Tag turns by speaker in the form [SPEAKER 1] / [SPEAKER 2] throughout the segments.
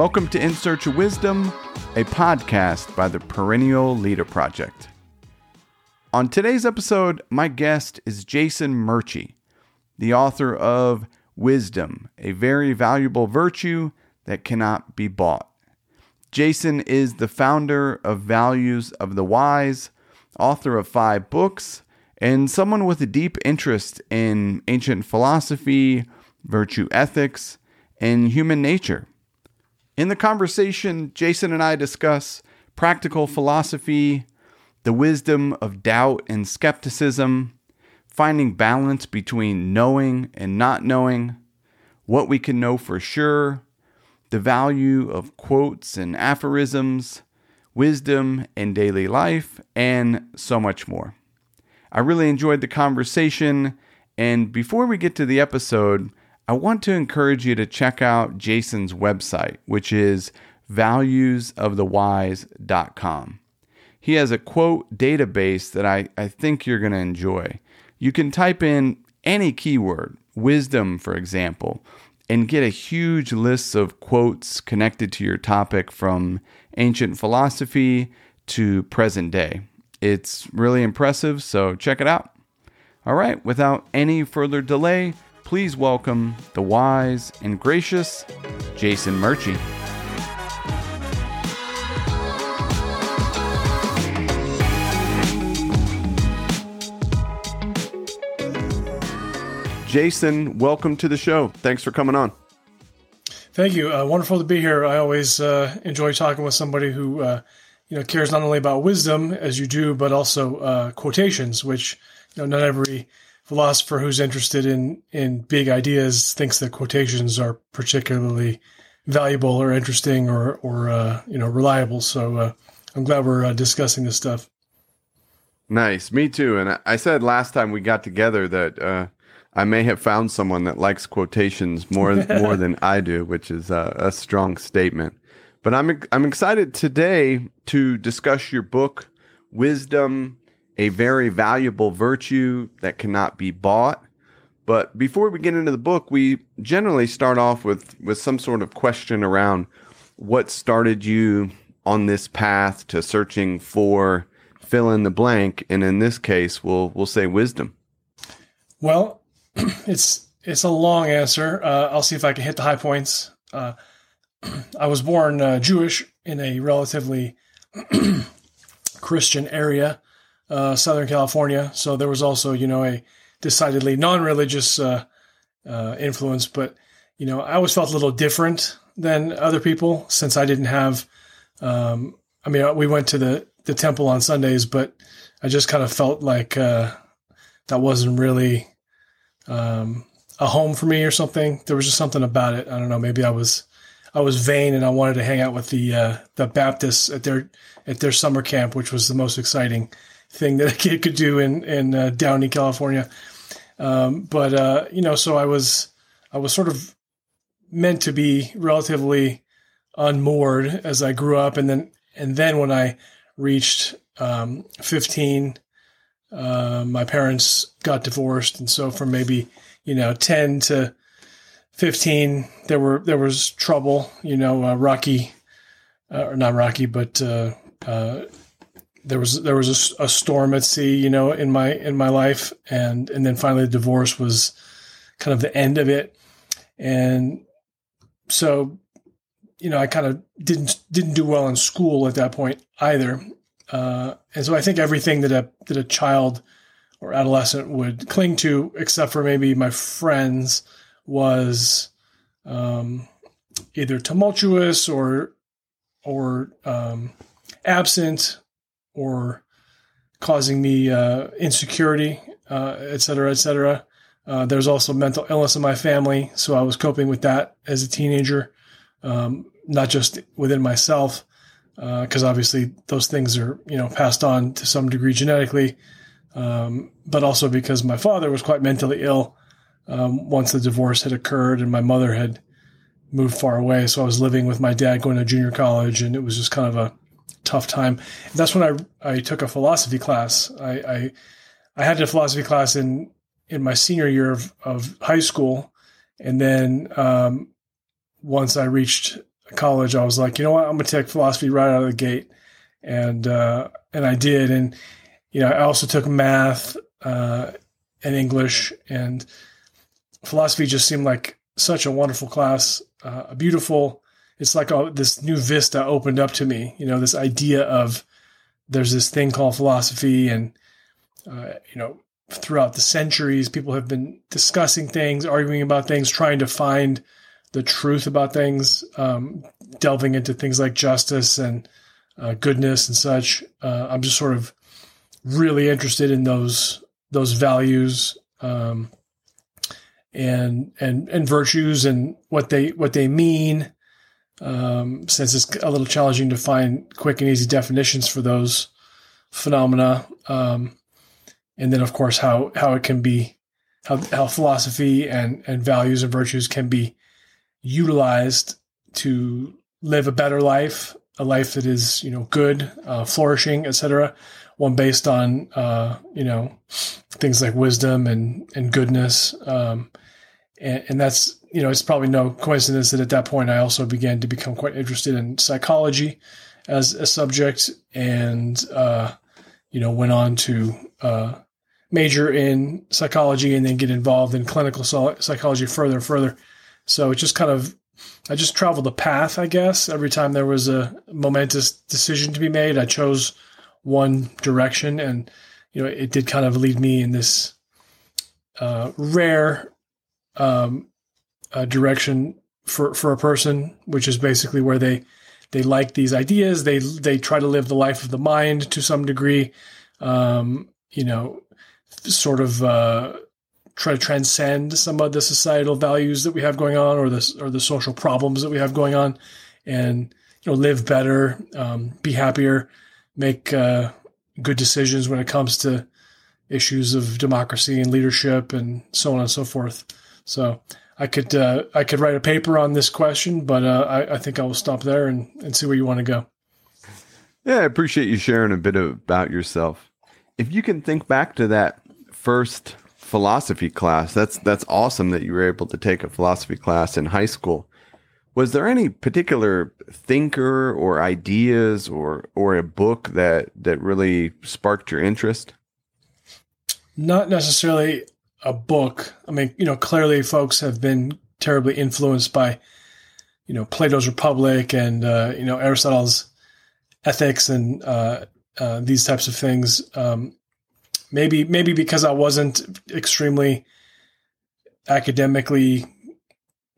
[SPEAKER 1] Welcome to In Search of Wisdom, a podcast by the Perennial Leader Project. On today's episode, my guest is Jason Merchey, the author of Wisdom, a very valuable virtue that cannot be bought. Jason is the founder of Values of the Wise, author of five books, and someone with a deep interest in ancient philosophy, virtue ethics, and human nature. In the conversation, Jason and I discuss practical philosophy, the wisdom of doubt and skepticism, finding balance between knowing and not knowing, what we can know for sure, the value of quotes and aphorisms, wisdom in daily life, and so much more. I really enjoyed the conversation, and before we get to the episode, I want to encourage you to check out Jason's website, which is valuesofthewise.com. He has a quote database that I, I think you're going to enjoy. You can type in any keyword, wisdom, for example, and get a huge list of quotes connected to your topic from ancient philosophy to present day. It's really impressive, so check it out. All right, without any further delay, please welcome the wise and gracious Jason Merchey. Jason, welcome to the show. Thanks for coming on.
[SPEAKER 2] Thank you. Uh, wonderful to be here. I always uh, enjoy talking with somebody who uh, you know cares not only about wisdom as you do, but also uh, quotations, which you know not every philosopher who's interested in in big ideas thinks that quotations are particularly valuable or interesting or or uh, you know reliable. So uh, I'm glad we're uh, discussing this stuff.
[SPEAKER 1] Nice, me too. And I said last time we got together that uh, I may have found someone that likes quotations more more than I do, which is a, a strong statement. But I'm I'm excited today to discuss your book, Wisdom a very valuable virtue that cannot be bought. But before we get into the book, we generally start off with, with some sort of question around what started you on this path to searching for fill in the blank. And in this case, we'll, we'll say wisdom.
[SPEAKER 2] Well, it's, it's a long answer. Uh, I'll see if I can hit the high points. Uh, I was born uh, Jewish in a relatively Christian area uh, Southern California. So there was also, you know, a decidedly non-religious uh, uh, influence. But you know, I always felt a little different than other people since I didn't have. Um, I mean, we went to the the temple on Sundays, but I just kind of felt like uh, that wasn't really um, a home for me or something. There was just something about it. I don't know. Maybe I was I was vain and I wanted to hang out with the uh, the Baptists at their at their summer camp, which was the most exciting thing that a kid could do in in uh, Downey, California. Um, but uh, you know, so I was I was sort of meant to be relatively unmoored as I grew up, and then and then when I reached um, 15, uh, my parents got divorced, and so from maybe you know 10 to 15, there were there was trouble. You know, uh, rocky, uh, or not rocky, but uh, there was there was a, a, storm at sea, you know, in my in my life, and and then finally the divorce was kind of the end of it, and so you know I kind of didn't didn't do well in school at that point either, uh, and so I think everything that a that a child or adolescent would cling to, except for maybe my friends, was um, either tumultuous or or um, absent or causing me uh, insecurity, uh, et cetera, et cetera. Uh, there's also mental illness in my family, so I was coping with that as a teenager, um, not just within myself, because uh, obviously those things are you know passed on to some degree genetically, um, but also because my father was quite mentally ill um, once the divorce had occurred and my mother had moved far away. So I was living with my dad going to junior college, and it was just kind of a tough time. That's when I I took a philosophy class. I, I I, had a philosophy class in in my senior year of, of high school, and then um, once I reached college, I was like, you know what, I'm gonna take philosophy right out of the gate, and uh, and I did, and you know, I also took math uh, and English, and philosophy just seemed like such a wonderful class, uh, a beautiful. It's like this new vista opened up to me. You know, this idea of there's this thing called philosophy, and uh, you know, throughout the centuries, people have been discussing things, arguing about things, trying to find the truth about things, um, delving into things like justice and uh, goodness and such. Uh, I'm just sort of really interested in those those values um, and and and virtues and what they what they mean. Um, since it's a little challenging to find quick and easy definitions for those phenomena, um, and then of course how how it can be how how philosophy and and values and virtues can be utilized to live a better life, a life that is you know good, uh, flourishing, etc. One based on uh, you know things like wisdom and and goodness, um, and, and that's you know it's probably no coincidence that at that point I also began to become quite interested in psychology as a subject, and uh, you know went on to uh, major in psychology and then get involved in clinical psychology further and further. So it just kind of, I just traveled a path, I guess. Every time there was a momentous decision to be made, I chose one direction, and you know, it did kind of lead me in this uh, rare um, direction for for a person, which is basically where they they like these ideas. They they try to live the life of the mind to some degree. Um, you know, sort of uh, try to transcend some of the societal values that we have going on, or the or the social problems that we have going on, and you know live better, um, be happier, make uh, good decisions when it comes to issues of democracy and leadership and so on and so forth. So I could uh, I could write a paper on this question, but uh, I, I, think I will stop there and, and see where you want to go.
[SPEAKER 1] Yeah, I appreciate you sharing a bit about yourself. If you can think back to that first philosophy class. That's that's awesome that you were able to take a philosophy class in high school. Was there any particular thinker or ideas or or a book that that really sparked your interest?
[SPEAKER 2] Not necessarily a book. I mean, you know, clearly folks have been terribly influenced by, you know, Plato's Republic and uh, you know Aristotle's Ethics and uh, uh, these types of things. Um, maybe maybe because I wasn't extremely academically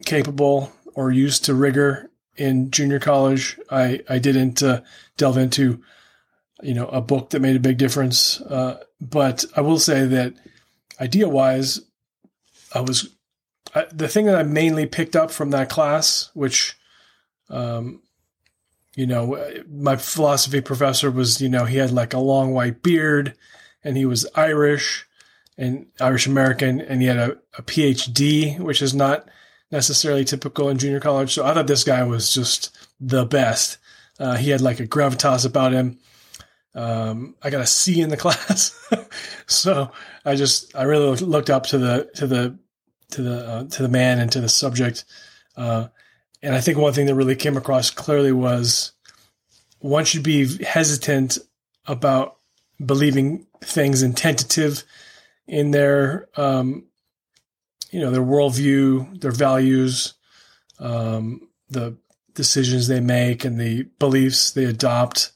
[SPEAKER 2] capable or used to rigor in junior college, I I didn't uh, delve into you know a book that made a big difference. Uh, but I will say that idea wise, I was I, the thing that I mainly picked up from that class, which um, you know, my philosophy professor was, you know, he had like a long white beard and he was Irish and Irish American, and he had a, a PhD, which is not necessarily typical in junior college. So I thought this guy was just the best. Uh, he had like a gravitas about him. Um, I got a C in the class, so I just I really looked up to the to the to the uh, to the man and to the subject. Uh, and I think one thing that really came across clearly was one should be hesitant about believing things and tentative in their um, you know their worldview, their values, um, the decisions they make, and the beliefs they adopt.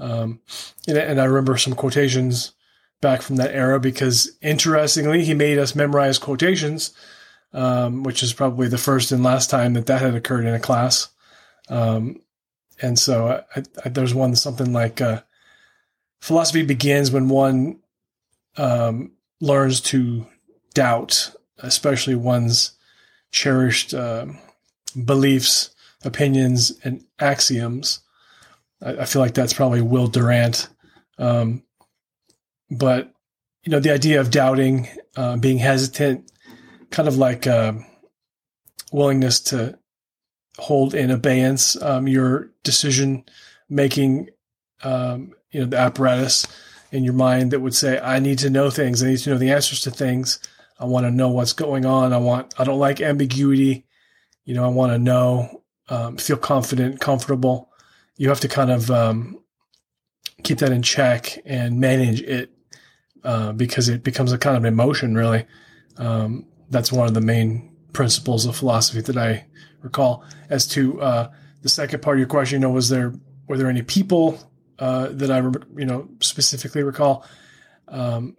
[SPEAKER 2] Um, and, and I remember some quotations back from that era because interestingly, he made us memorize quotations, um, which is probably the first and last time that that had occurred in a class. Um, and so I, I, there's one something like uh, philosophy begins when one um, learns to doubt, especially one's cherished uh, beliefs, opinions, and axioms. I, I, feel like that's probably Will Durant. Um, but you know, the idea of doubting, uh, being hesitant, kind of like uh, willingness to hold in abeyance um, your decision making um, you know the apparatus in your mind that would say i need to know things i need to know the answers to things i want to know what's going on i want i don't like ambiguity you know i want to know um, feel confident, comfortable. You have to kind of um, keep that in check and manage it uh, because it becomes a kind of emotion, really. Um, that's one of the main principles of philosophy that I recall. As to uh, the second part of your question, you know, was there were there any people uh, that I you know specifically recall? Um,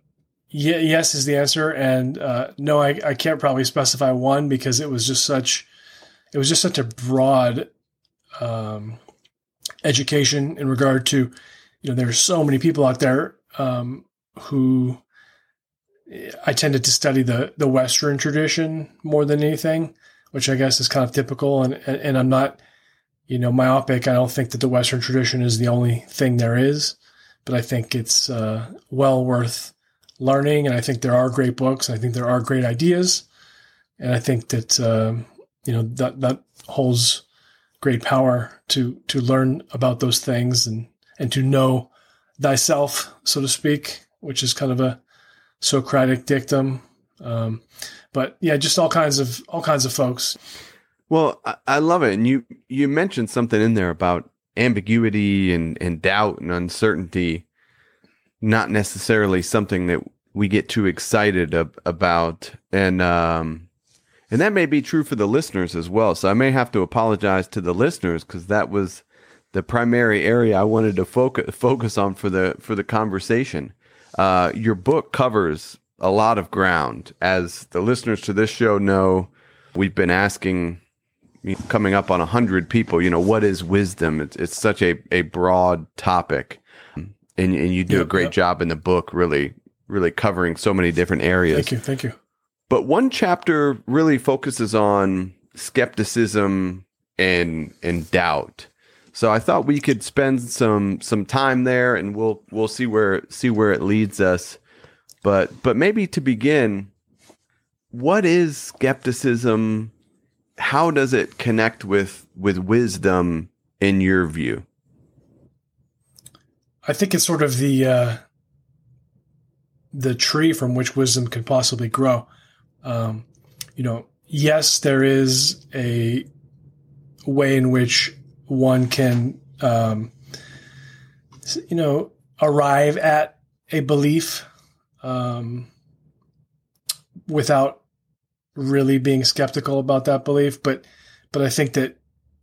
[SPEAKER 2] yeah, yes is the answer, and uh, no, I, I can't probably specify one because it was just such it was just such a broad um, education in regard to you know there's so many people out there um, who I tended to study the the Western tradition more than anything, which I guess is kind of typical. And and I'm not, you know, myopic. I don't think that the Western tradition is the only thing there is, but I think it's uh, well worth learning. And I think there are great books. I think there are great ideas, and I think that uh, you know that that holds great power to to learn about those things and and to know thyself, so to speak, which is kind of a Socratic dictum. Um, but yeah, just all kinds of all kinds of folks.
[SPEAKER 1] Well, I, I love it, and you you mentioned something in there about ambiguity and and doubt and uncertainty, not necessarily something that we get too excited ab- about, and um, and that may be true for the listeners as well. So I may have to apologize to the listeners because that was the primary area I wanted to focus focus on for the for the conversation. Uh, your book covers a lot of ground. As the listeners to this show know, we've been asking, coming up on a hundred people, you know, what is wisdom? It's, it's such a, a broad topic, and and you do yep, a great yep. job in the book, really, really covering so many different areas.
[SPEAKER 2] Thank you, thank you.
[SPEAKER 1] But one chapter really focuses on skepticism and and doubt. So I thought we could spend some some time there, and we'll we'll see where see where it leads us. But but maybe to begin, what is skepticism? How does it connect with with wisdom in your view?
[SPEAKER 2] I think it's sort of the uh, the tree from which wisdom could possibly grow. Um, you know, yes, there is a way in which one can, um, you know, arrive at a belief um, without really being skeptical about that belief. But but I think that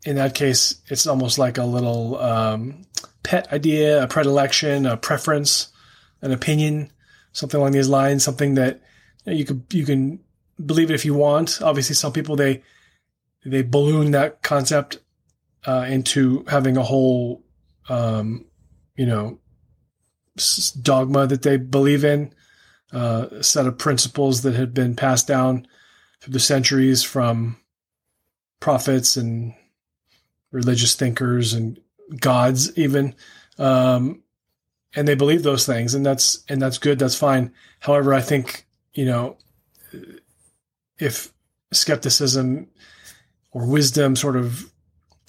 [SPEAKER 2] in that case, it's almost like a little um, pet idea, a predilection, a preference, an opinion, something along these lines. Something that you, know, you could you can believe it if you want. Obviously, some people they they balloon that concept uh, into having a whole, um, you know, dogma that they believe in, uh, a set of principles that had been passed down through the centuries from prophets and religious thinkers and gods, even. Um, and they believe those things, and that's and that's good. That's fine. However, I think you know if skepticism or wisdom sort of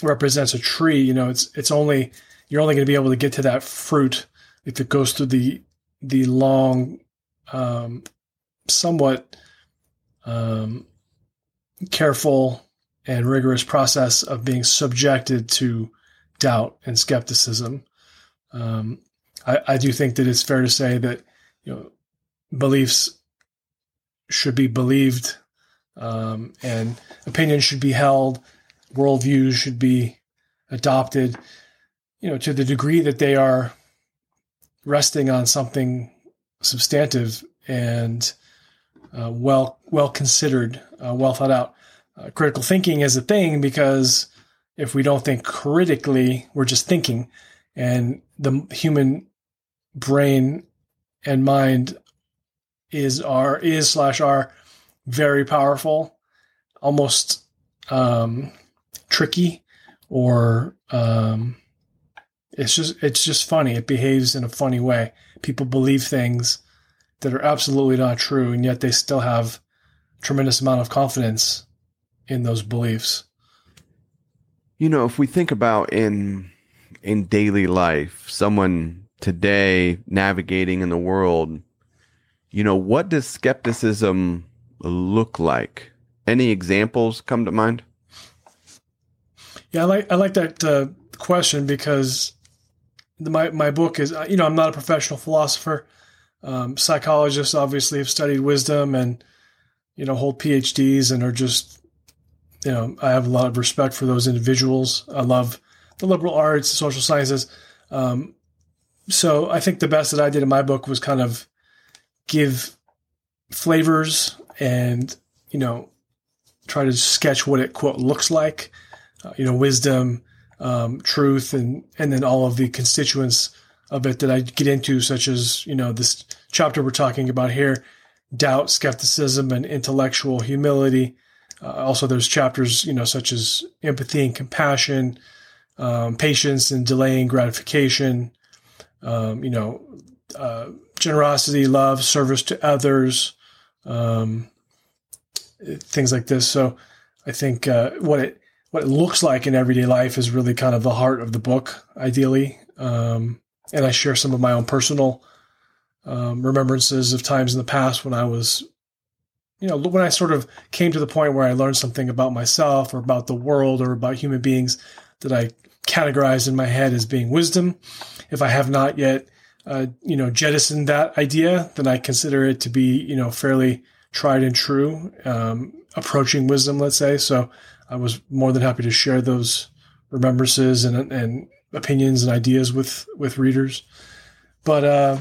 [SPEAKER 2] represents a tree, you know, it's it's only you're only going to be able to get to that fruit if it goes through the the long, um, somewhat um, careful and rigorous process of being subjected to doubt and skepticism. Um, I, I do think that it's fair to say that you know beliefs should be believed um, and opinions should be held worldviews should be adopted, you know, to the degree that they are resting on something substantive and uh, well well considered, uh, well thought out. Uh, critical thinking is a thing because if we don't think critically, we're just thinking, and the human brain and mind is our is slash are very powerful, almost um, tricky or um, it's just it's just funny. It behaves in a funny way. People believe things that are absolutely not true, and yet they still have tremendous amount of confidence in those beliefs.
[SPEAKER 1] You know, if we think about in in daily life, someone today navigating in the world, you know, what does skepticism look like? Any examples come to mind?
[SPEAKER 2] Yeah, I like I like that uh, question because the, my my book is you know I'm not a professional philosopher. Um, psychologists obviously have studied wisdom and you know hold PhDs and are just you know I have a lot of respect for those individuals. I love the liberal arts, social sciences. Um, so I think the best that I did in my book was kind of give flavors and you know try to sketch what it quote looks like uh, you know wisdom um, truth and and then all of the constituents of it that i get into such as you know this chapter we're talking about here doubt skepticism and intellectual humility. Uh, also there's chapters you know such as empathy and compassion um, patience and delaying gratification um, you know uh, generosity love service to others um, things like this. So I think uh, what it what it looks like in everyday life is really kind of the heart of the book, ideally. Um, and I share some of my own personal um, remembrances of times in the past when I was, you know, when I sort of came to the point where I learned something about myself or about the world or about human beings that I categorized in my head as being wisdom. If I have not yet, uh, you know, jettison that idea, then I consider it to be, you know, fairly tried and true, um, approaching wisdom, let's say. So I was more than happy to share those remembrances and, and opinions and ideas with, with readers. But, uh,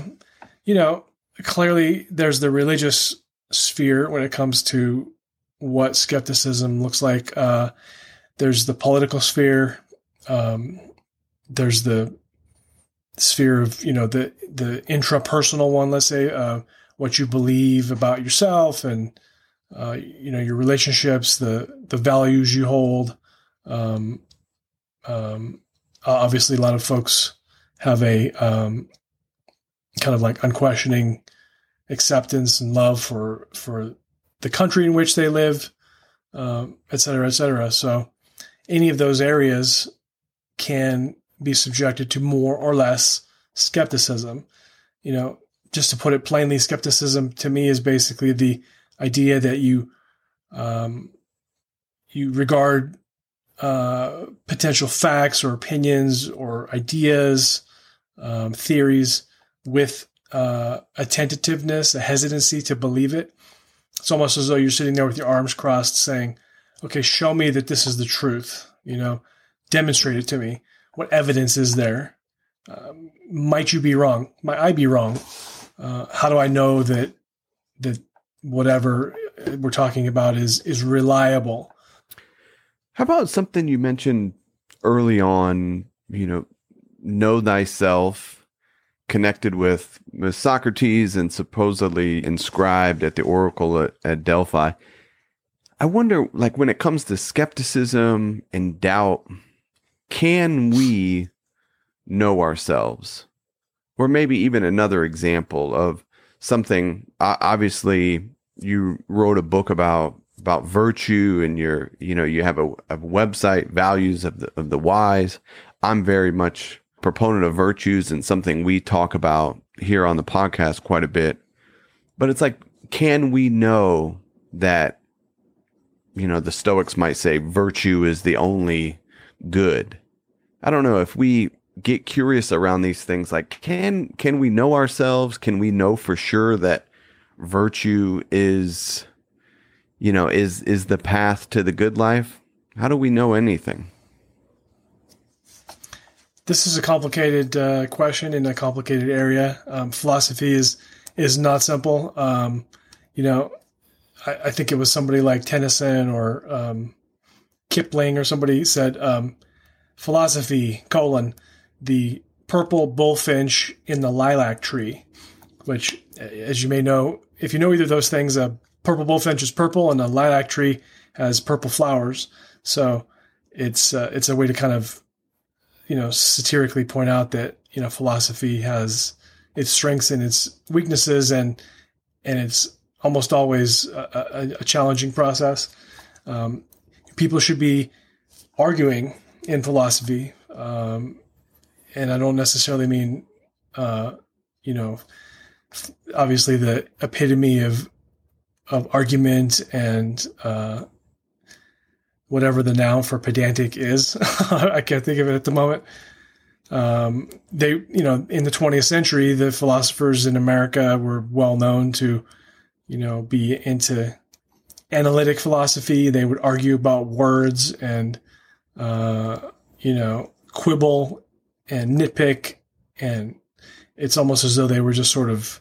[SPEAKER 2] you know, clearly there's the religious sphere when it comes to what skepticism looks like. Uh, there's the political sphere. Um, there's the sphere of, you know, the, the intrapersonal one, let's say, uh, what you believe about yourself and uh, you know your relationships, the the values you hold. Um, um, obviously, a lot of folks have a um, kind of like unquestioning acceptance and love for for the country in which they live, um, et cetera, et cetera. So, any of those areas can be subjected to more or less skepticism. You know, just to put it plainly, skepticism to me is basically the idea that you um, you regard uh, potential facts or opinions or ideas, um, theories with uh, a tentativeness, a hesitancy to believe it. It's almost as though you're sitting there with your arms crossed, saying, "Okay, show me that this is the truth. You know, demonstrate it to me. What evidence is there? Um, might you be wrong? Might I be wrong?" uh, how do I know that that whatever we're talking about is is reliable?
[SPEAKER 1] How about something you mentioned early on? You know, know thyself, connected with, with Socrates and supposedly inscribed at the oracle at, at Delphi. I wonder, like, when it comes to skepticism and doubt, can we know ourselves? or maybe even another example of something obviously you wrote a book about about virtue and your you know you have a, a website values of the of the wise i'm very much proponent of virtues and something we talk about here on the podcast quite a bit but it's like can we know that you know the stoics might say virtue is the only good. I don't know if we get curious around these things like can can we know ourselves? Can we know for sure that virtue is you know is is the path to the good life? How do we know anything?
[SPEAKER 2] This is a complicated uh, question in a complicated area. Um, philosophy is is not simple. Um, you know I, I, think it was somebody like tennyson or um, kipling or somebody said um, philosophy colon the purple bullfinch in the lilac tree, which, as you may know, if you know either of those things, a purple bullfinch is purple and a lilac tree has purple flowers. So it's uh, it's a way to kind of you know satirically point out that you know philosophy has its strengths and its weaknesses and and it's almost always a, a, a challenging process. Um, people should be arguing in philosophy. Um, and I don't necessarily mean, uh, you know, obviously the epitome of of argument and uh, whatever the noun for pedantic is. I can't think of it at the moment. Um, they, you know, in the 20th century, the philosophers in America were well known to, you know, be into analytic philosophy. They would argue about words and, uh, you know, quibble and nitpick. And it's almost as though they were just sort of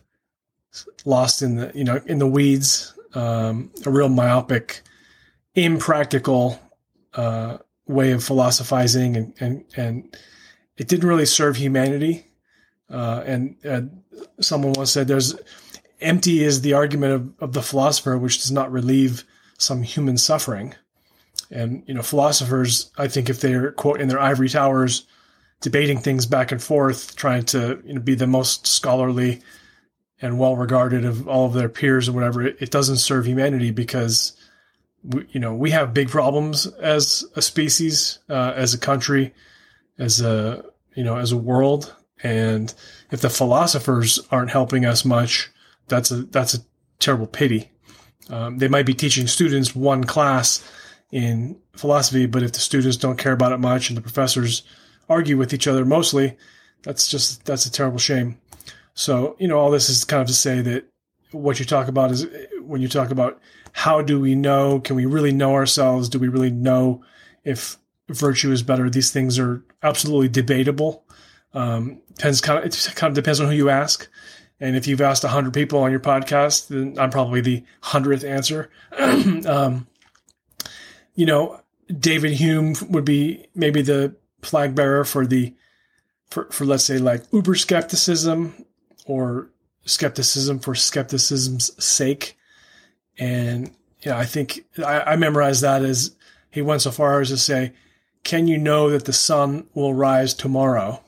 [SPEAKER 2] lost in the, you know, in the weeds, um, a real myopic, impractical, uh, way of philosophizing and, and, and it didn't really serve humanity. Uh, and someone once said there's empty is the argument of, of the philosopher, which does not relieve some human suffering. And, you know, philosophers, I think if they're, quote, in their ivory towers, debating things back and forth, trying to you know, be the most scholarly and well regarded of all of their peers or whatever, it, it doesn't serve humanity because, we, you know, we have big problems as a species, uh, as a country, as a, you know, as a world. And if the philosophers aren't helping us much, that's a, that's a terrible pity. Um, they might be teaching students one class in philosophy, but if the students don't care about it much and the professors argue with each other mostly, that's just that's a terrible shame. So you know, all this is kind of to say that what you talk about is when you talk about how do we know? Can we really know ourselves? Do we really know if virtue is better? These things are absolutely debatable. Um, depends kind of it kind of depends on who you ask. And if you've asked 100 people on your podcast, then I'm probably the 100th answer. um, you know, David Hume would be maybe the flag bearer for the, for, for let's say like uber skepticism or skepticism for skepticism's sake. And, you know, I think I, I memorized that as he went so far as to say, can you know that the sun will rise tomorrow?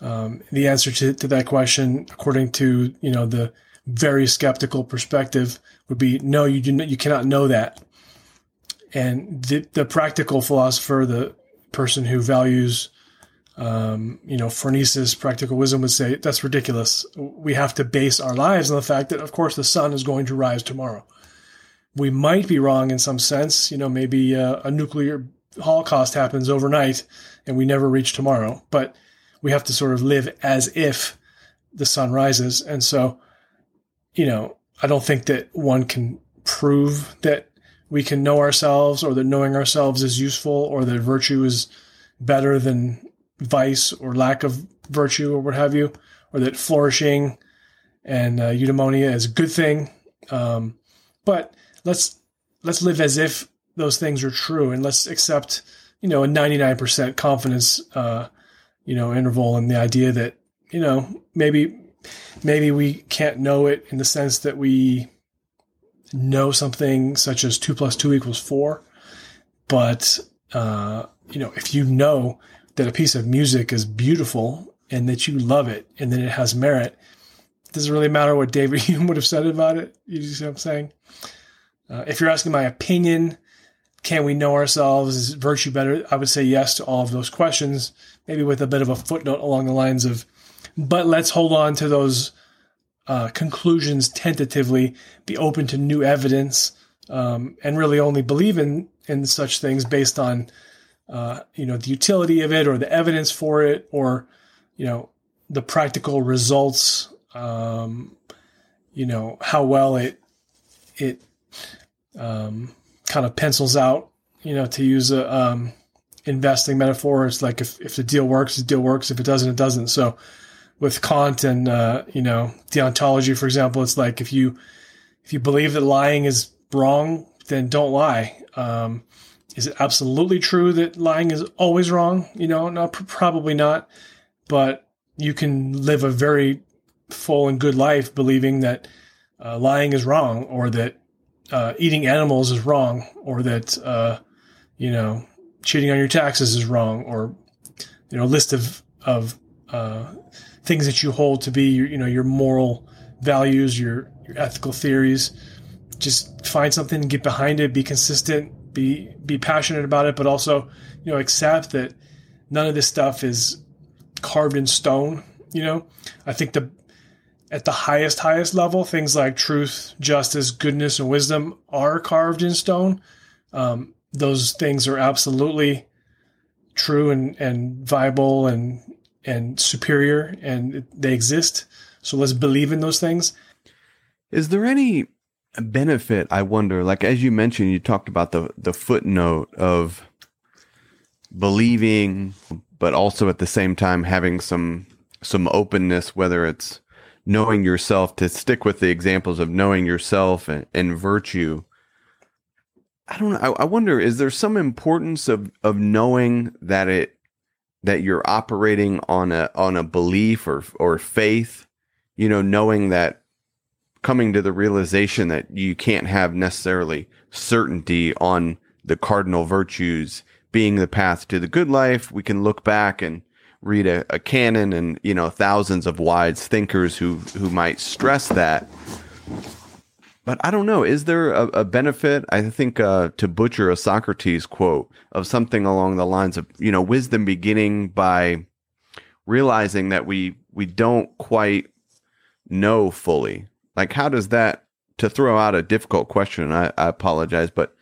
[SPEAKER 2] Um, the answer to, to that question, according to you know the very skeptical perspective, would be no. You do you cannot know that. And the, the practical philosopher, the person who values, um, you know, phronesis, practical wisdom, would say that's ridiculous. We have to base our lives on the fact that, of course, the sun is going to rise tomorrow. We might be wrong in some sense. You know, maybe uh, a nuclear holocaust happens overnight and we never reach tomorrow, but we have to sort of live as if the sun rises. And so, you know, I don't think that one can prove that we can know ourselves or that knowing ourselves is useful or that virtue is better than vice or lack of virtue or what have you, or that flourishing and uh, eudaimonia is a good thing. Um, but let's let's live as if those things are true and let's accept, you know, a 99% confidence uh, you know, interval and the idea that, you know, maybe maybe we can't know it in the sense that we know something such as two plus two equals four. But uh, you know, if you know that a piece of music is beautiful and that you love it and that it has merit, it doesn't really matter what David Hume would have said about it. You see what I'm saying? Uh, if you're asking my opinion, can we know ourselves? Is virtue better? I would say yes to all of those questions maybe with a bit of a footnote along the lines of, but let's hold on to those uh, conclusions tentatively, be open to new evidence, um, and really only believe in in such things based on, uh, you know, the utility of it or the evidence for it or, you know, the practical results. Um, you know how well it it um, kind of pencils out. You know, to use a um, investing metaphor. It's like if, if the deal works, the deal works. If it doesn't, it doesn't. So with Kant and, uh, you know, deontology, for example, it's like if you, if you believe that lying is wrong, then don't lie. Um, is it absolutely true that lying is always wrong? You know, no, probably not. But you can live a very full and good life believing that uh, lying is wrong, or that uh, eating animals is wrong, or that uh, you know cheating on your taxes is wrong, or you know, a list of of uh, things that you hold to be your, you know your moral values, your your ethical theories. Just find something get behind it. Be consistent. Be be passionate about it, but also you know accept that none of this stuff is carved in stone. You know, I think the at the highest highest level, things like truth, justice, goodness, and wisdom are carved in stone. Um, those things are absolutely true and, and viable and and superior and they exist. So let's believe in those things.
[SPEAKER 1] Is there any benefit, I wonder, like as you mentioned, you talked about the the footnote of believing but also at the same time having some some openness whether it's knowing yourself to stick with the examples of knowing yourself and, and virtue I don't know. I, I, wonder, is there some importance of, of knowing that it that you're operating on a on a belief or or faith, you know, knowing that coming to the realization that you can't have necessarily certainty on the cardinal virtues being the path to the good life. We can look back and read a, a canon and you know thousands of wise thinkers who who might stress that but I don't know. Is there a, a benefit? I think uh, to butcher a Socrates quote of something along the lines of, you know, wisdom beginning by realizing that we we don't quite know fully. Like, how does that? To throw out a difficult question, I, I apologize, but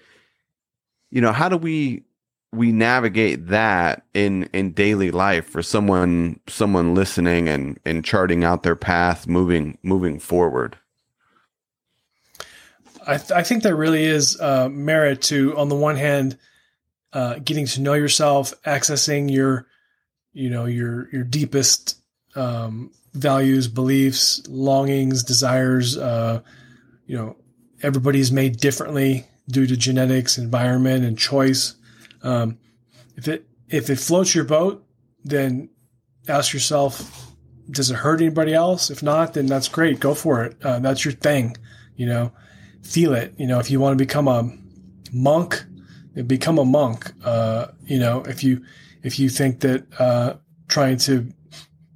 [SPEAKER 1] you know, how do we we navigate that in in daily life for someone someone listening and and charting out their path moving moving forward
[SPEAKER 2] I, th- I think there really is uh, merit to, on the one hand, uh, getting to know yourself, accessing your, you know, your your deepest um, values, beliefs, longings, desires. Uh, you know, everybody's made differently due to genetics, environment, and choice. Um, if it if it floats your boat, then ask yourself, does it hurt anybody else? If not, then that's great. Go for it. Uh, that's your thing. You know, feel it. You know, if you want to become a monk, become a monk. Uh, you know, if you if you think that uh, trying to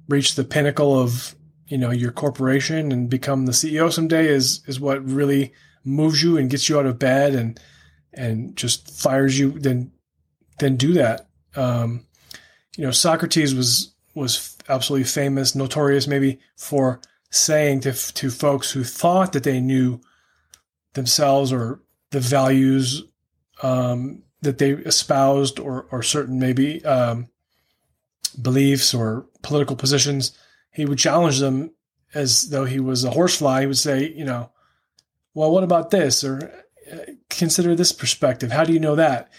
[SPEAKER 2] reach the pinnacle of you know your corporation and become the CEO someday is is what really moves you and gets you out of bed and and just fires you, then then do that. Um, you know, Socrates was was absolutely famous, notorious maybe for saying to to folks who thought that they knew themselves or the values um, that they espoused or, or certain maybe um, beliefs or political positions, he would challenge them as though he was a horsefly. He would say, you know, well, what about this? Or uh, consider this perspective. How do you know that?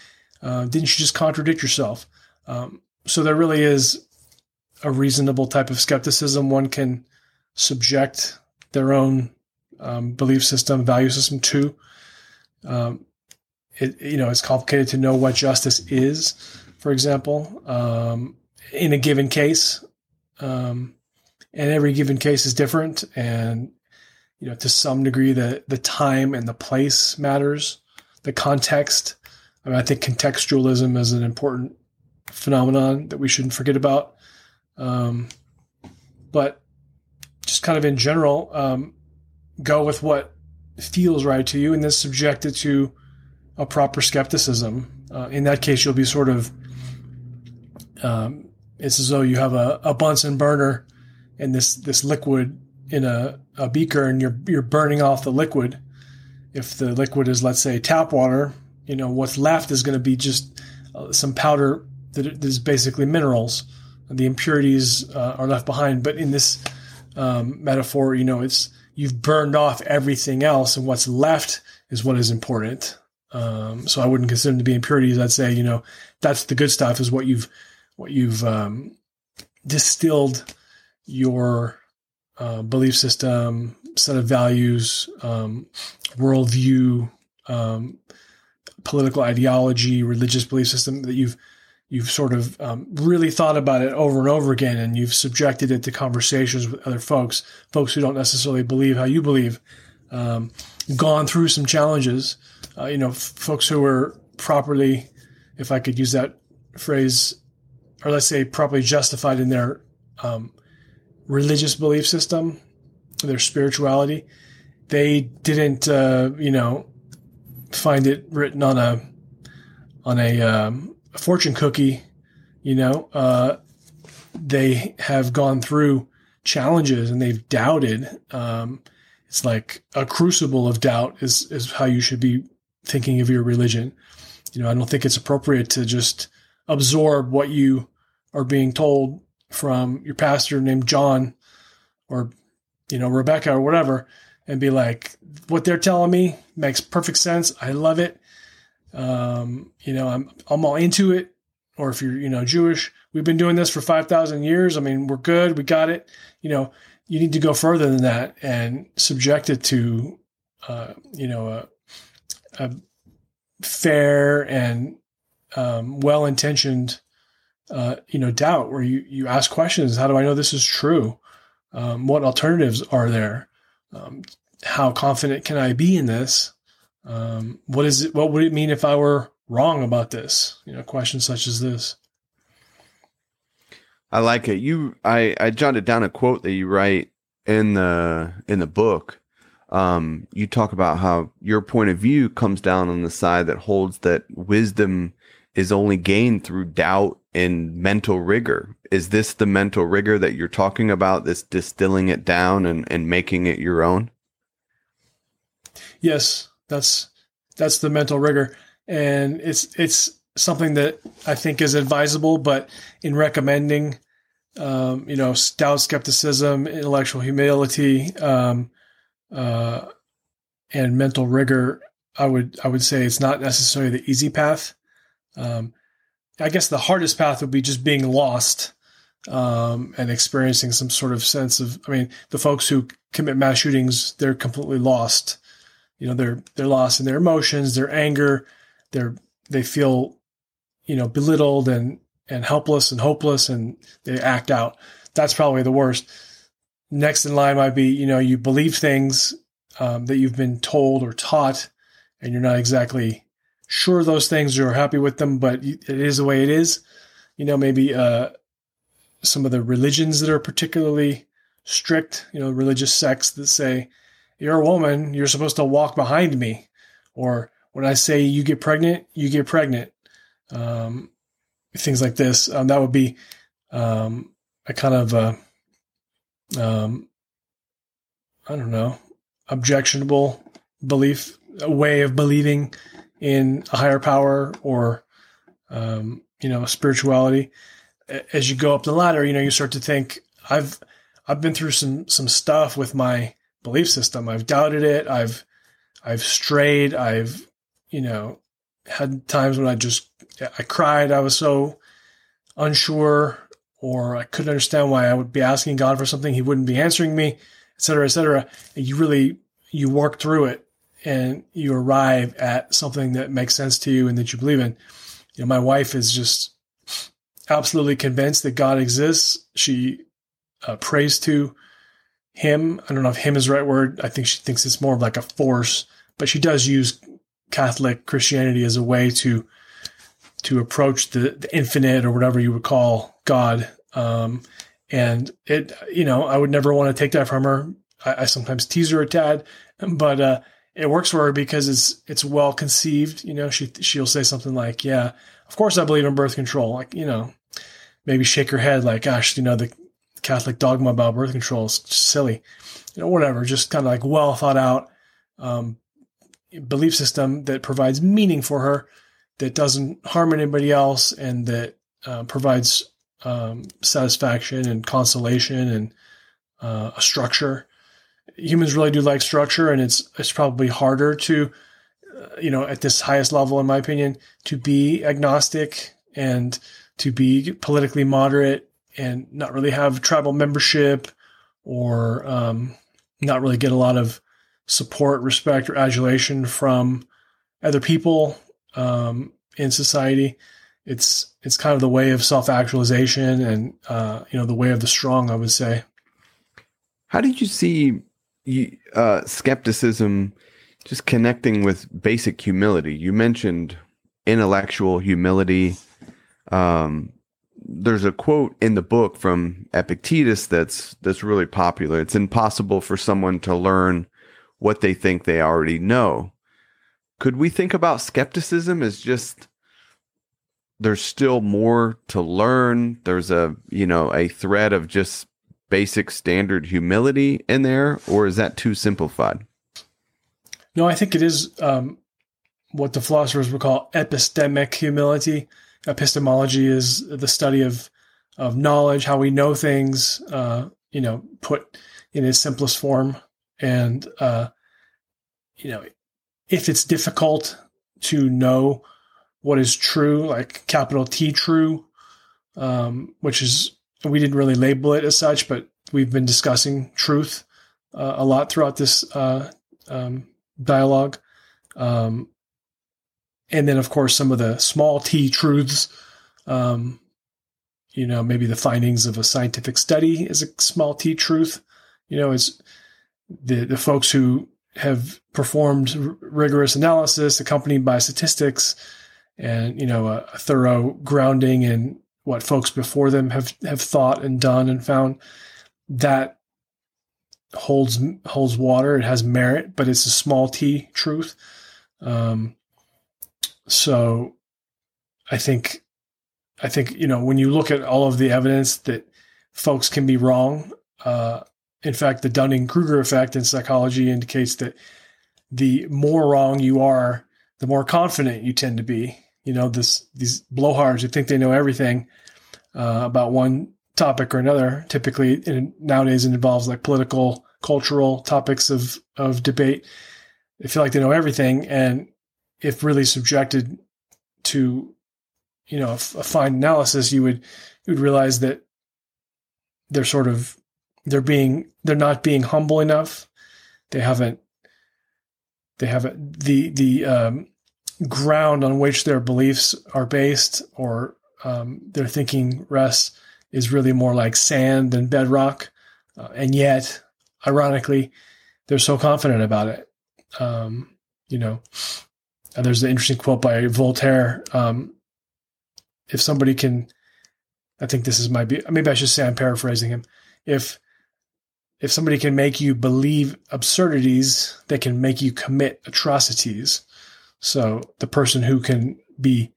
[SPEAKER 2] Uh, didn't you just contradict yourself? Um, so there really is a reasonable type of skepticism one can subject their own um, belief system, value system to. Um, it, you know, it's complicated to know what justice is, for example, um, in a given case. Um, and every given case is different. And, you know, to some degree, the, the time and the place matters, the context. I mean, I think contextualism is an important phenomenon that we shouldn't forget about. Um, but just kind of in general, um, go with what feels right to you and then subject it to a proper skepticism. Uh, in that case, you'll be sort of, um, it's as though you have a, a Bunsen burner and this, this liquid in a, a beaker and you're, you're burning off the liquid. If the liquid is, let's say, tap water, you know, what's left is going to be just uh, some powder that is basically minerals. The impurities uh, are left behind. But in this um, metaphor, you know, it's you've burned off everything else, and what's left is what is important. Um, so I wouldn't consider them to be impurities. I'd say, you know, that's the good stuff is what you've what you've um, distilled your uh, belief system, set of values, um, worldview, um, political ideology, religious belief system that you've you've sort of um, really thought about it over and over again and you've subjected it to conversations with other folks, folks who don't necessarily believe how you believe, um, gone through some challenges, uh, you know, f- folks who were properly, if I could use that phrase, or let's say properly justified in their um, religious belief system, their spirituality. They didn't, uh, you know, find it written on a on a um, fortune cookie, you know, uh, they have gone through challenges and they've doubted. Um, it's like a crucible of doubt is, is how you should be thinking of your religion. you know, I don't think it's appropriate to just absorb what you are being told from your pastor named John or, you know, Rebecca or whatever and be like, what they're telling me makes perfect sense. I love it. Um, you know, I'm, I'm all into it. Or if you're, you know, Jewish, we've been doing this for 5,000 years. I mean, we're good. We got it. You know, you need to go further than that and subject it to, uh, you know, a, a fair and um, well-intentioned, uh, you know, doubt where you you ask questions. How do I know this is true? Um, what alternatives are there? Um, how confident can I be in this? Um, what is it? What would it mean if I were wrong about this? You know, questions such as this.
[SPEAKER 1] I like it. You, I, I jotted down a quote that you write in the in the book. Um, you talk about how your point of view comes down on the side that holds that wisdom is only gained through doubt and mental rigor. Is this the mental rigor that you're talking about? This distilling it down and, and making it your own?
[SPEAKER 2] Yes, that's that's the mental rigor, and it's it's something that I think is advisable. But in recommending, um, you know, doubt, skepticism, intellectual humility, um, uh, and mental rigor, I would I would say it's not necessarily the easy path. Um, I guess the hardest path would be just being lost um, and experiencing some sort of sense of. I mean, the folks who commit mass shootings, they're completely lost. You know, they're they're lost in their emotions, their anger, they're they feel, you know, belittled and and helpless and hopeless, and they act out. That's probably the worst. Next in line might be, you know, you believe things um, that you've been told or taught, and you're not exactly sure those things you're happy with them, but it is the way it is. You know, maybe uh, some of the religions that are particularly strict, you know, religious sects that say, you're a woman, you're supposed to walk behind me. Or when I say you get pregnant, you get pregnant. Um, things like this. Um, that would be um, a kind of, a, um, I don't know, objectionable belief, a way of believing in a higher power or um, you know spirituality. As you go up the ladder, you know you start to think I've I've been through some some stuff with my belief system. I've doubted it. I've I've strayed. I've you know had times when I just I cried. I was so unsure, or I couldn't understand why I would be asking God for something He wouldn't be answering me, et cetera, et cetera. And you really you work through it and you arrive at something that makes sense to you and that you believe in. You know, my wife is just absolutely convinced that God exists. She uh, prays to him. I don't know if him is the right word. I think she thinks it's more of like a force, but she does use Catholic Christianity as a way to to approach the, the infinite or whatever you would call God. Um, and it, you know, I would never want to take that from her. I, I sometimes tease her a tad, but uh, it works for her because it's it's well conceived. You know, she she'll say something like, "Yeah, of course I believe in birth control." Like, you know, maybe shake her head like, "Gosh, you know, the Catholic dogma about birth control is silly." You know, whatever. Just kind of like well thought out um, belief system that provides meaning for her, that doesn't harm anybody else, and that uh, provides um, satisfaction and consolation and uh, a structure humans really do like structure, and it's it's probably harder to, uh, you know, at this highest level, in my opinion, to be agnostic and to be politically moderate and not really have tribal membership or um, not really get a lot of support, respect, or adulation from other people um, in society. It's it's kind of the way of self actualization and uh, you know the way of the strong. I would say.
[SPEAKER 1] How did you see uh, skepticism, just connecting with basic humility. You mentioned intellectual humility. Um, there's a quote in the book from Epictetus that's that's really popular. It's impossible for someone to learn what they think they already know. Could we think about skepticism as just there's still more to learn? There's a you know a thread of just basic standard humility in there, or is that too simplified?
[SPEAKER 2] No, I think it is um, what the philosophers would call epistemic humility. Epistemology is the study of of knowledge, how we know things, uh, you know, put in its simplest form. And, uh, you know, if it's difficult to know what is true, like capital T true, um, which is, we didn't really label it as such, but we've been discussing truth uh, a lot throughout this uh, um, dialogue. Um, and then, of course, some of the small t truths, um, you know, maybe the findings of a scientific study is a small t truth. You know, it's the the folks who have performed r- rigorous analysis accompanied by statistics and you know a, a, thorough grounding in what folks before them have have thought and done and found that holds holds water it has merit but it's a small t truth um, so i think I think you know when you look at all of the evidence that folks can be wrong. Uh, in fact, the Dunning Kruger effect in psychology indicates that the more wrong you are, the more confident you tend to be. You know, this these blowhards who think they know everything uh, about one topic or another. Typically, in, nowadays it involves like political, cultural topics of of debate. They feel like they know everything, and if really subjected to you know a, a fine analysis, you would you would realize that they're sort of they're being they're not being humble enough. They haven't they haven't the the um, ground on which their beliefs are based or um, their thinking rests is really more like sand than bedrock, uh, and yet, ironically, they're so confident about it. Um, you know, there's an interesting quote by Voltaire. Um, if somebody can, I think this is might be maybe I should say I'm paraphrasing him. If if somebody can make you believe absurdities, they can make you commit atrocities. So the person who can be,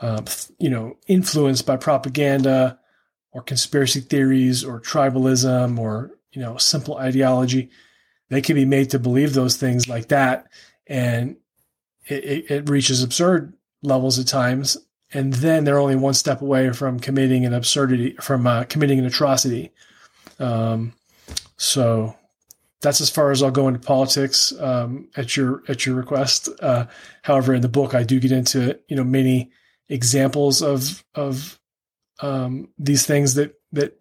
[SPEAKER 2] uh, you know, influenced by propaganda or conspiracy theories or tribalism or you know simple ideology, they can be made to believe those things like that, and it, it, reaches absurd levels at times and then they're only one step away from committing an absurdity, from uh, committing an atrocity. Um, so that's as far as I'll go into politics um, at your at your request. Uh, however, in the book, I do get into you know many examples of of um, these things that that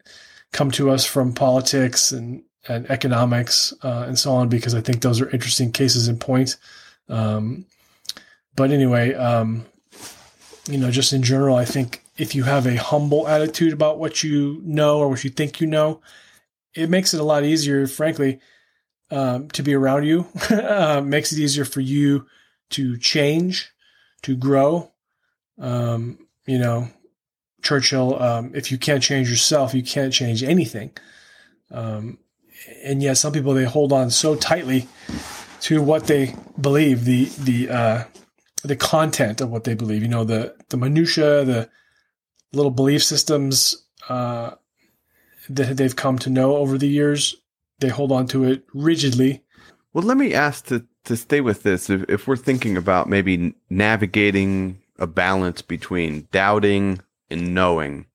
[SPEAKER 2] come to us from politics and and economics uh, and so on because I think those are interesting cases in point. Um, but anyway, um, you know, just in general, I think if you have a humble attitude about what you know or what you think you know, it makes it a lot easier, frankly, um, to be around you. uh, makes it easier for you to change, to grow. Um, you know, Churchill, um, if you can't change yourself, you can't change anything. Um, and yet, some people they hold on so tightly to what they believe. The the uh, the content of what they believe. You know, the the minutia, the little belief systems uh, that they've come to know over the years. They hold on to it rigidly.
[SPEAKER 1] Well, let me ask to to stay with this. If, if we're thinking about maybe navigating a balance between doubting and knowing,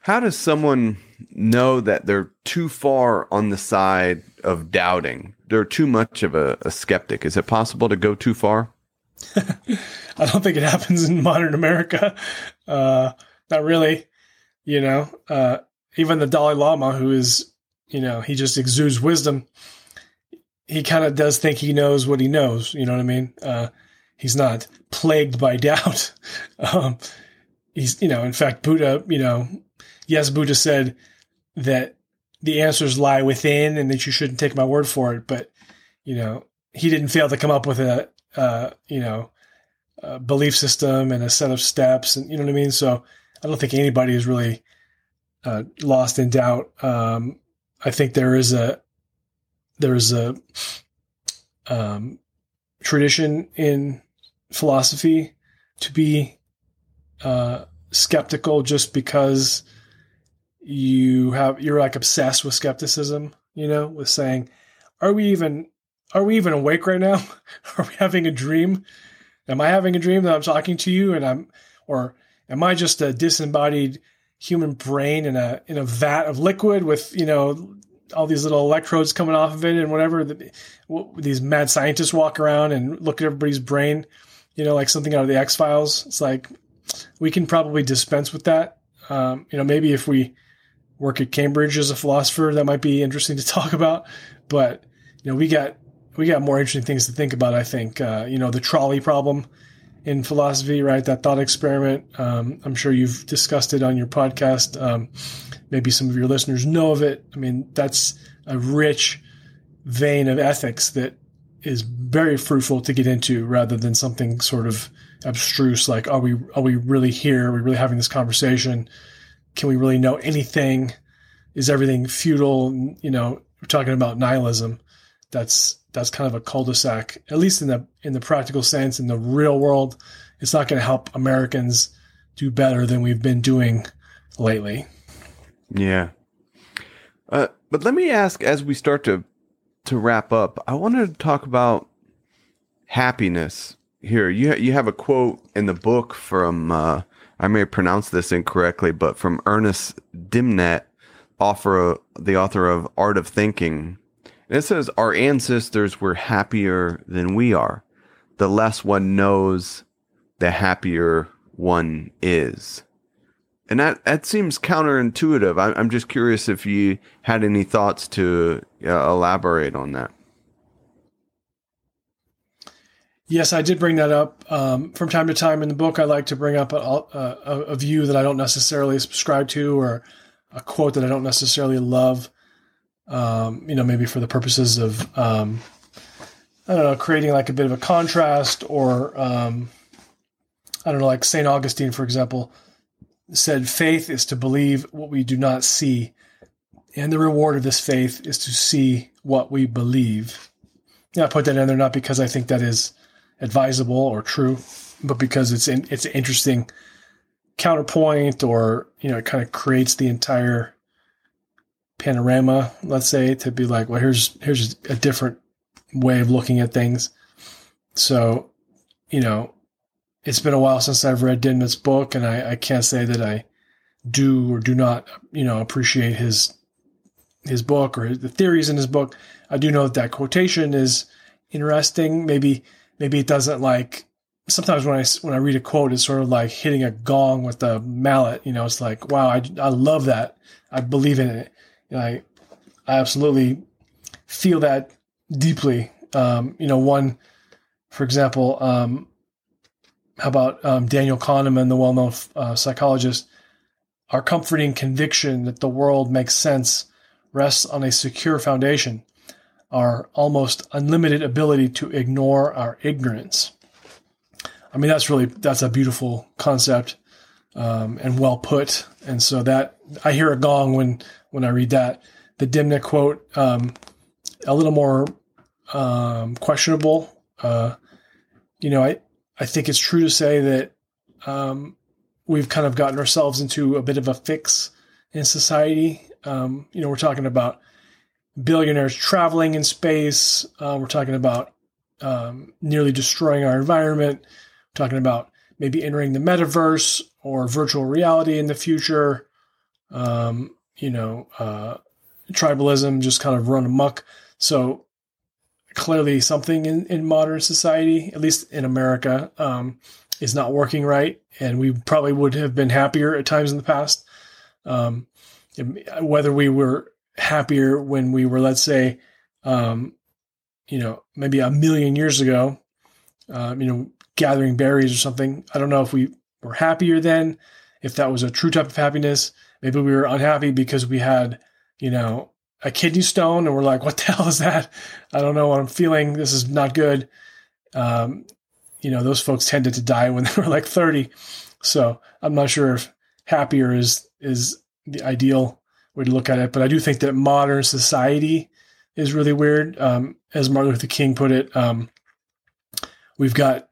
[SPEAKER 1] how does someone know that they're too far on the side of doubting they're too much of a, a skeptic. Is it possible to go too far?
[SPEAKER 2] I don't think it happens in modern America. Uh, not really. You know, uh, even the Dalai Lama, who is, you know, he just exudes wisdom. He kind of does think he knows what he knows. You know what I mean? Uh, he's not plagued by doubt. um, he's, you know, in fact, Buddha, you know, yes, Buddha said that the answers lie within and that you shouldn't take my word for it. But, you know, he didn't fail to come up with a, uh, you know, a belief system and a set of steps. And you know what I mean? So I don't think anybody is really uh, lost in doubt. Um, I think there is a, there's a um, tradition in philosophy to be uh, skeptical just because you have you're like obsessed with skepticism, you know, with saying, are we even are we even awake right now? are we having a dream? Am I having a dream that I'm talking to you and I'm, or am I just a disembodied human brain in a in a vat of liquid with you know all these little electrodes coming off of it and whatever. these mad scientists walk around and look at everybody's brain, you know, like something out of the X Files. It's like we can probably dispense with that. Um, you know, maybe if we work at Cambridge as a philosopher, that might be interesting to talk about. But you know, we got we got more interesting things to think about. I think uh, you know the trolley problem in philosophy, right? That thought experiment. Um, I'm sure you've discussed it on your podcast. Um, maybe some of your listeners know of it. I mean, that's a rich vein of ethics that is very fruitful to get into rather than something sort of abstruse like are we are we really here are we really having this conversation can we really know anything? Is everything futile? You know we're talking about nihilism. That's that's kind of a cul-de-sac at least in the in the practical sense in the real world. It's not going to help americans do better than we've been doing lately.
[SPEAKER 1] Yeah. Uh, but let me ask as we start to to wrap up, I wanted to talk about happiness here. You you have a quote in the book from uh, I may pronounce this incorrectly, but from Ernest Dimnet, author the author of Art of Thinking. And it says our ancestors were happier than we are. The less one knows, the happier one is. And that, that seems counterintuitive. I, I'm just curious if you had any thoughts to uh, elaborate on that.
[SPEAKER 2] Yes, I did bring that up um, from time to time in the book. I like to bring up a, a, a, view that I don't necessarily subscribe to, or a quote that I don't necessarily love. Um, you know, maybe for the purposes of um, I don't know, creating like a bit of a contrast, or um, I don't know, like Saint Augustine, for example, said, Faith is to believe what we do not see, and the reward of this faith is to see what we believe. Yeah, I put that in there not because I think that is advisable or true, but because it's in, it's an interesting counterpoint, or you know, it kind of creates the entire panorama. Let's say to be like, well, here's here's a different way of looking at things. So, you know, it's been a while since I've read Dimnet's book, and I, I can't say that I do or do not, you know, appreciate his his book or the theories in his book. I do know that that quotation is interesting. Maybe maybe it doesn't like sometimes when I when I read a quote, it's sort of like hitting a gong with a mallet. You know, it's like wow, I I love that. I believe in it. You I I absolutely feel that deeply. Um, you know, one, for example, um, how about um, Daniel Kahneman, the well known uh, psychologist? Our comforting conviction that the world makes sense rests on a secure foundation, our almost unlimited ability to ignore our ignorance. I mean, that's really that's a beautiful concept um, and well put. And so that I hear a gong when when I read that. The Dimnet quote, um, a little more um, questionable. Uh, you know, I I think it's true to say that um, we've kind of gotten ourselves into a bit of a fix in society. Um, you know, we're talking about billionaires traveling in space. Uh, we're talking about um, nearly destroying our environment. We're talking about maybe entering the metaverse or virtual reality in the future. Um, you know, uh, tribalism just kind of run amok. So clearly something in, in modern society, at least in America, um, is not working right. And we probably would have been happier at times in the past. Um, whether we were happier when we were, let's say, um, you know, maybe a million years ago, um, you know, gathering berries or something. I don't know if we were happier then, if that was a true type of happiness. Maybe we were unhappy because we had, you know, a kidney stone and we're like, what the hell is that? I don't know what I'm feeling. This is not good. Um, you know, those folks tended to die when they were like 30. So I'm not sure if happier is, is the ideal way to look at it. But I do think that modern society is really weird. Um, as Martin Luther King put it, um, we've got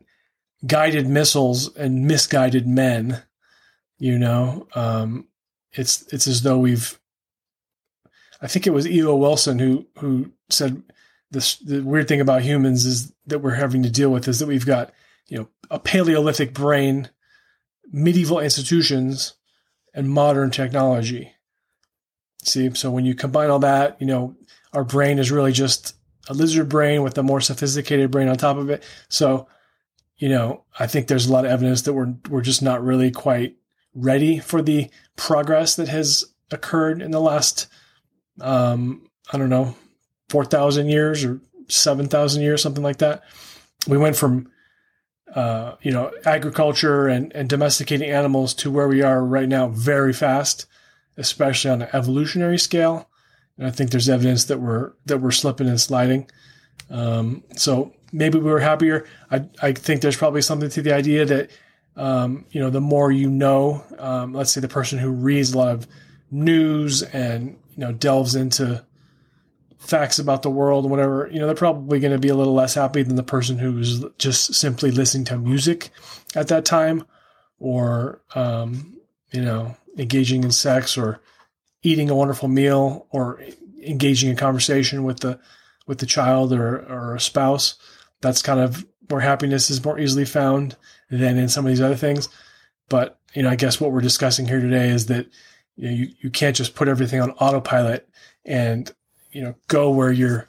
[SPEAKER 2] guided missiles and misguided men. You know, um, it's it's as though we've I think it was E.O. Wilson who who said this, the weird thing about humans is that we're having to deal with is that we've got, you know, a Paleolithic brain, medieval institutions, and modern technology. See, so when you combine all that, you know, our brain is really just a lizard brain with a more sophisticated brain on top of it. So, you know, I think there's a lot of evidence that we're we're just not really quite ready for the progress that has occurred in the last um, I don't know, 4,000 years or 7,000 years, something like that. We went from, uh, you know, agriculture and, and domesticating animals to where we are right now very fast, especially on an evolutionary scale. And I think there's evidence that we're that we're slipping and sliding. Um, so maybe we were happier. I, I think there's probably something to the idea that um, you know the more you know. Um, let's say the person who reads a lot of news and you know delves into facts about the world and whatever, you know, they're probably going to be a little less happy than the person who's just simply listening to music at that time or, um, you know, engaging in sex or eating a wonderful meal or engaging in conversation with the, with the child or, or a spouse. That's kind of where happiness is more easily found than in some of these other things. But, you know, I guess what we're discussing here today is that, you know, you, you can't just put everything on autopilot and you know go where your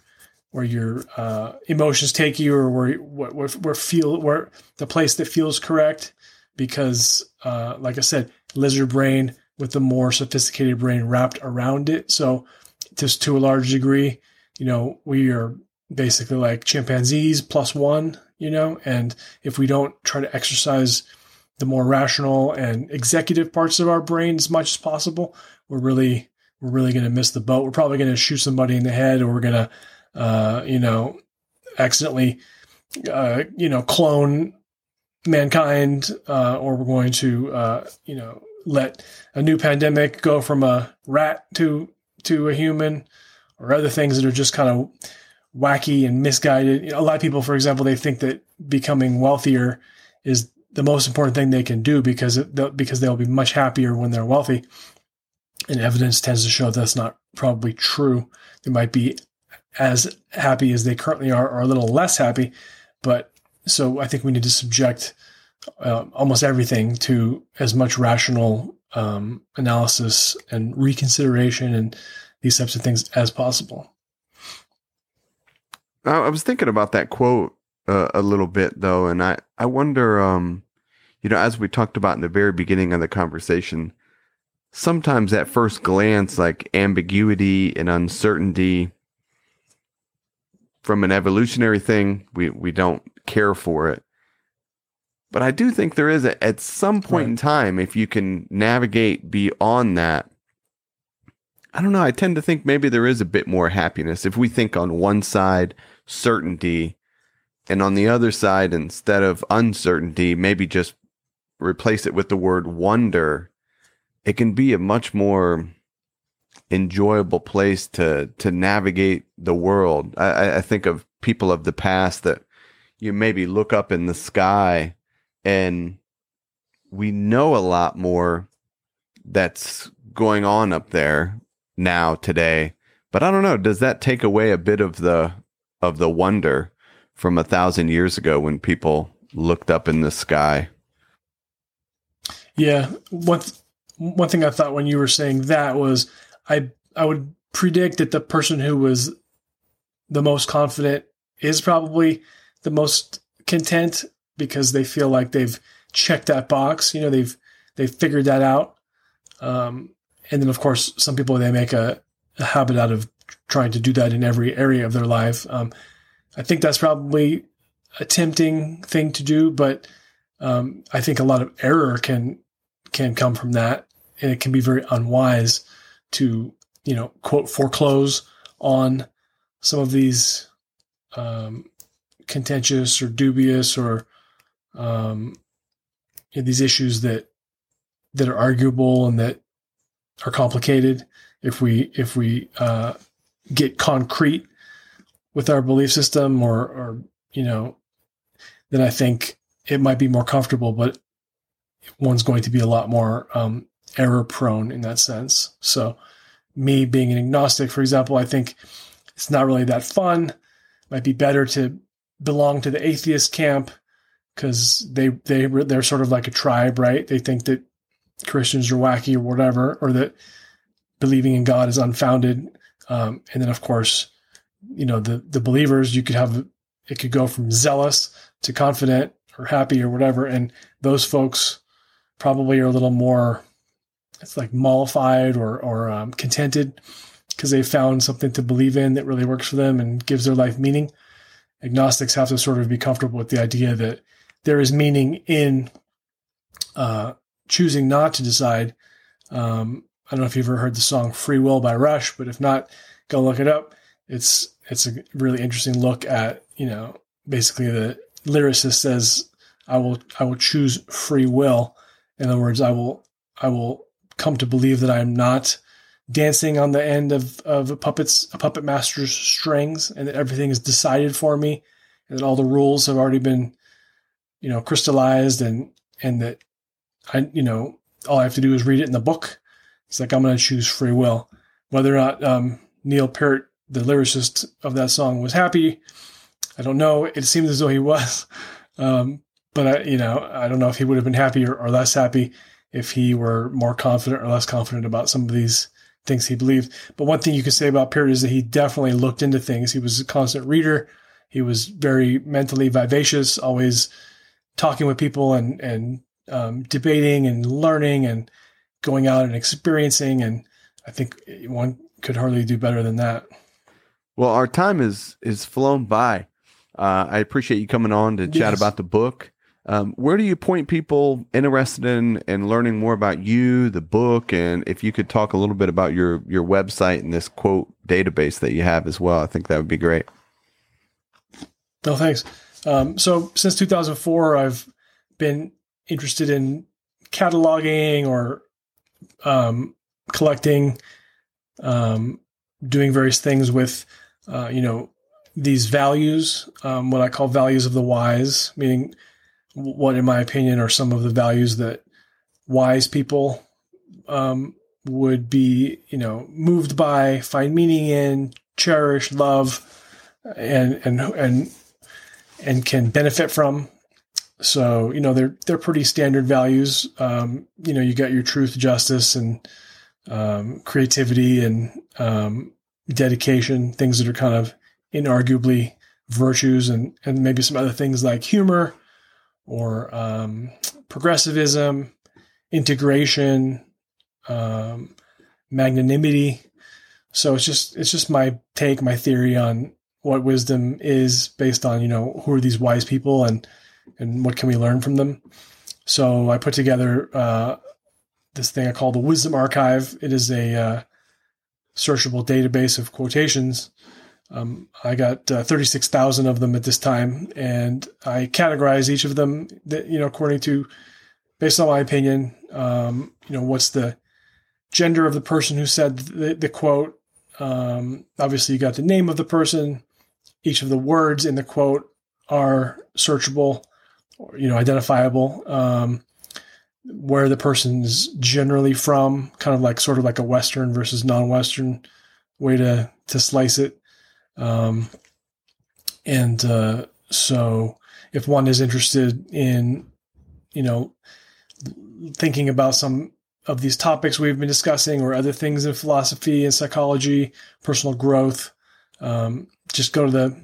[SPEAKER 2] where your uh, emotions take you or where where, where feel where the place that feels correct because uh, like I said lizard brain with the more sophisticated brain wrapped around it so just to a large degree you know we are basically like chimpanzees plus one you know and if we don't try to exercise the more rational and executive parts of our brain as much as possible we're really we're really going to miss the boat. We're probably going to shoot somebody in the head, or we're going to, uh, you know, accidentally, uh, you know, clone mankind, uh, or we're going to, uh, you know, let a new pandemic go from a rat to to a human, or other things that are just kind of wacky and misguided. A lot of people, for example, they think that becoming wealthier is the most important thing they can do because it, because they'll be much happier when they're wealthy and evidence tends to show that's not probably true. They might be as happy as they currently are, or a little less happy. But so I think we need to subject uh, almost everything to as much rational um, analysis and reconsideration and these types of things as possible.
[SPEAKER 1] I was thinking about that quote uh, a little bit though, and I I wonder, um, you know, as we talked about in the very beginning of the conversation, sometimes at first glance, like ambiguity and uncertainty from an evolutionary thing, we, we don't care for it. But I do think there is a, at some point right. in time, if you can navigate beyond that, I don't know. I tend to think maybe there is a bit more happiness if we think on one side, certainty, and on the other side, instead of uncertainty, maybe just replace it with the word wonder it can be a much more enjoyable place to to navigate the world. I, I think of people of the past that you maybe look up in the sky and we know a lot more that's going on up there now today. But I don't know, does that take away a bit of the of the wonder from a thousand years ago when people looked up in the sky?
[SPEAKER 2] Yeah, what one thing I thought when you were saying that was I I would predict that the person who was the most confident is probably the most content because they feel like they've checked that box. You know, they've they've figured that out. Um, and then of course, some people they make a, a, habit out of trying to do that in every area of their life. Um, I think that's probably a tempting thing to do, but um, I think a lot of error can can come from that and it can be very unwise to, you know, quote, foreclose on some of these um, contentious or dubious or um, these issues that that are arguable and that are complicated. If we if we uh, get concrete with our belief system, or or you know, then I think it might be more comfortable. But one's going to be a lot more um, error prone in that sense. So, me being an agnostic, for example, I think it's not really that fun might be better to belong to the atheist camp because they they they're sort of like a tribe, right? They think that Christians are wacky or whatever, or that believing in God is unfounded. Um, and then, of course, you know the the believers. You could have it could go from zealous to confident or happy or whatever, and those folks probably are a little more. It's like mollified or or um, contented because they found something to believe in that really works for them and gives their life meaning. Agnostics have to sort of be comfortable with the idea that there is meaning in uh, choosing not to decide. Um, I don't know if you've ever heard the song "Free Will" by Rush, but if not, go look it up. It's it's a really interesting look at you know basically the lyricist says I will I will choose free will. In other words, I will I will come to believe that I am not dancing on the end of, of a puppet's a puppet master's strings and that everything is decided for me and that all the rules have already been you know, crystallized and, and that I, you know, all I have to do is read it in the book. It's like, I'm going to choose free will. Whether or not, um, Neil Peart, the lyricist of that song was happy. I don't know. It seems as though he was. Um, but I, you know, I don't know if he would have been happy or, less happy if he were more confident or less confident about some of these things he believed. But one thing you could say about Peart is that he definitely looked into things. He was a constant reader. He was very mentally vivacious, always talking with people and and um, debating and learning and going out and experiencing. And I think one could hardly do better than that.
[SPEAKER 1] Well, our time is is flown by. Uh, I appreciate you coming on to chat yes. about the book. Um, where do you point people interested in in learning more about you, the book, and if you could talk a little bit about your your website and this quote database that you have as well? I think that would be great.
[SPEAKER 2] No, thanks. Um, so since 2004, I've been interested in cataloging or um, collecting, um, doing various things with, uh, you know, these values, um, what I call values of the wise, meaning what, in my opinion, are some of the values that wise people um, would be, you know, moved by, find meaning in, cherish, love, and and and and can benefit from. So you know they're they're pretty standard values. Um, you know you got your truth, justice, and um, creativity and um, dedication. Things that are kind of inarguably virtues, and and maybe some other things like humor or um, progressivism, integration, um, magnanimity. So it's just it's just my take, my theory on what wisdom is based on you know who are these wise people and and what can we learn from them. So I put together uh, this thing I call the Wisdom Archive. It is a uh, searchable database of quotations. Um, I got uh, 36,000 of them at this time, and I categorize each of them, that, you know, according to, based on my opinion, um, you know, what's the gender of the person who said the, the quote. Um, obviously, you got the name of the person, each of the words in the quote are searchable or you know identifiable um, where the person's generally from kind of like sort of like a western versus non-western way to to slice it. Um, and uh, so if one is interested in you know thinking about some of these topics we've been discussing or other things in philosophy and psychology personal growth um, just go to the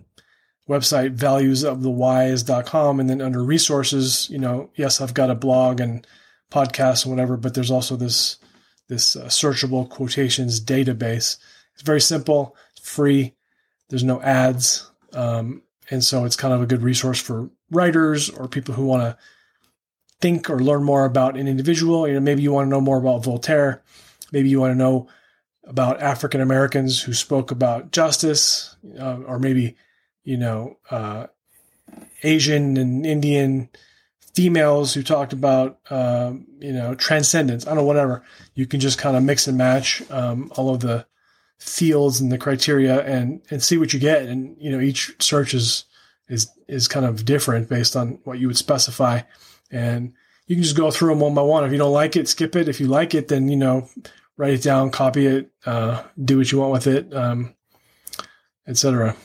[SPEAKER 2] website valuesofthewise.com and then under resources, you know, yes, I've got a blog and podcast and whatever, but there's also this this uh, searchable quotations database. It's very simple, free. There's no ads. Um, and so it's kind of a good resource for writers or people who want to think or learn more about an individual. You know, maybe you want to know more about Voltaire. Maybe you want to know about African Americans who spoke about justice, uh, or maybe, you know, uh, Asian and Indian females who talked about, um, you know, transcendence. I don't know, whatever. You can just kind of mix and match um, all of the fields and the criteria and and see what you get. And you know, each search is is is kind of different based on what you would specify, and you can just go through them one by one. If you don't like it, skip it. If you like it, then you know write it down, copy it, uh, do what you want with it, um, etc.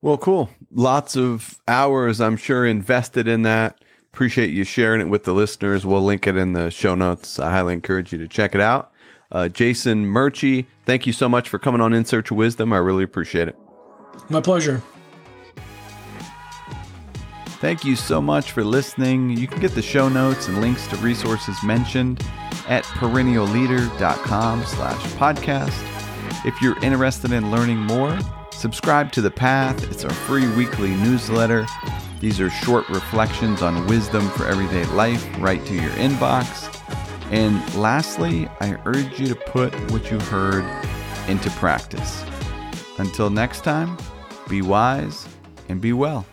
[SPEAKER 1] Well, cool. Lots of hours, I'm sure, invested in that. Appreciate you sharing it with the listeners. We'll link it in the show notes. I highly encourage you to check it out. Uh, Jason Merchey, thank you so much for coming on In Search of Wisdom. I really appreciate it.
[SPEAKER 2] My pleasure.
[SPEAKER 1] Thank you so much for listening. You can get the show notes and links to resources mentioned at perennialleader.com slash podcast. If you're interested in learning more, subscribe to The Path. It's our free weekly newsletter. These are short reflections on wisdom for everyday life right to your inbox. And lastly, I urge you to put what you heard into practice. Until next time, be wise and be well.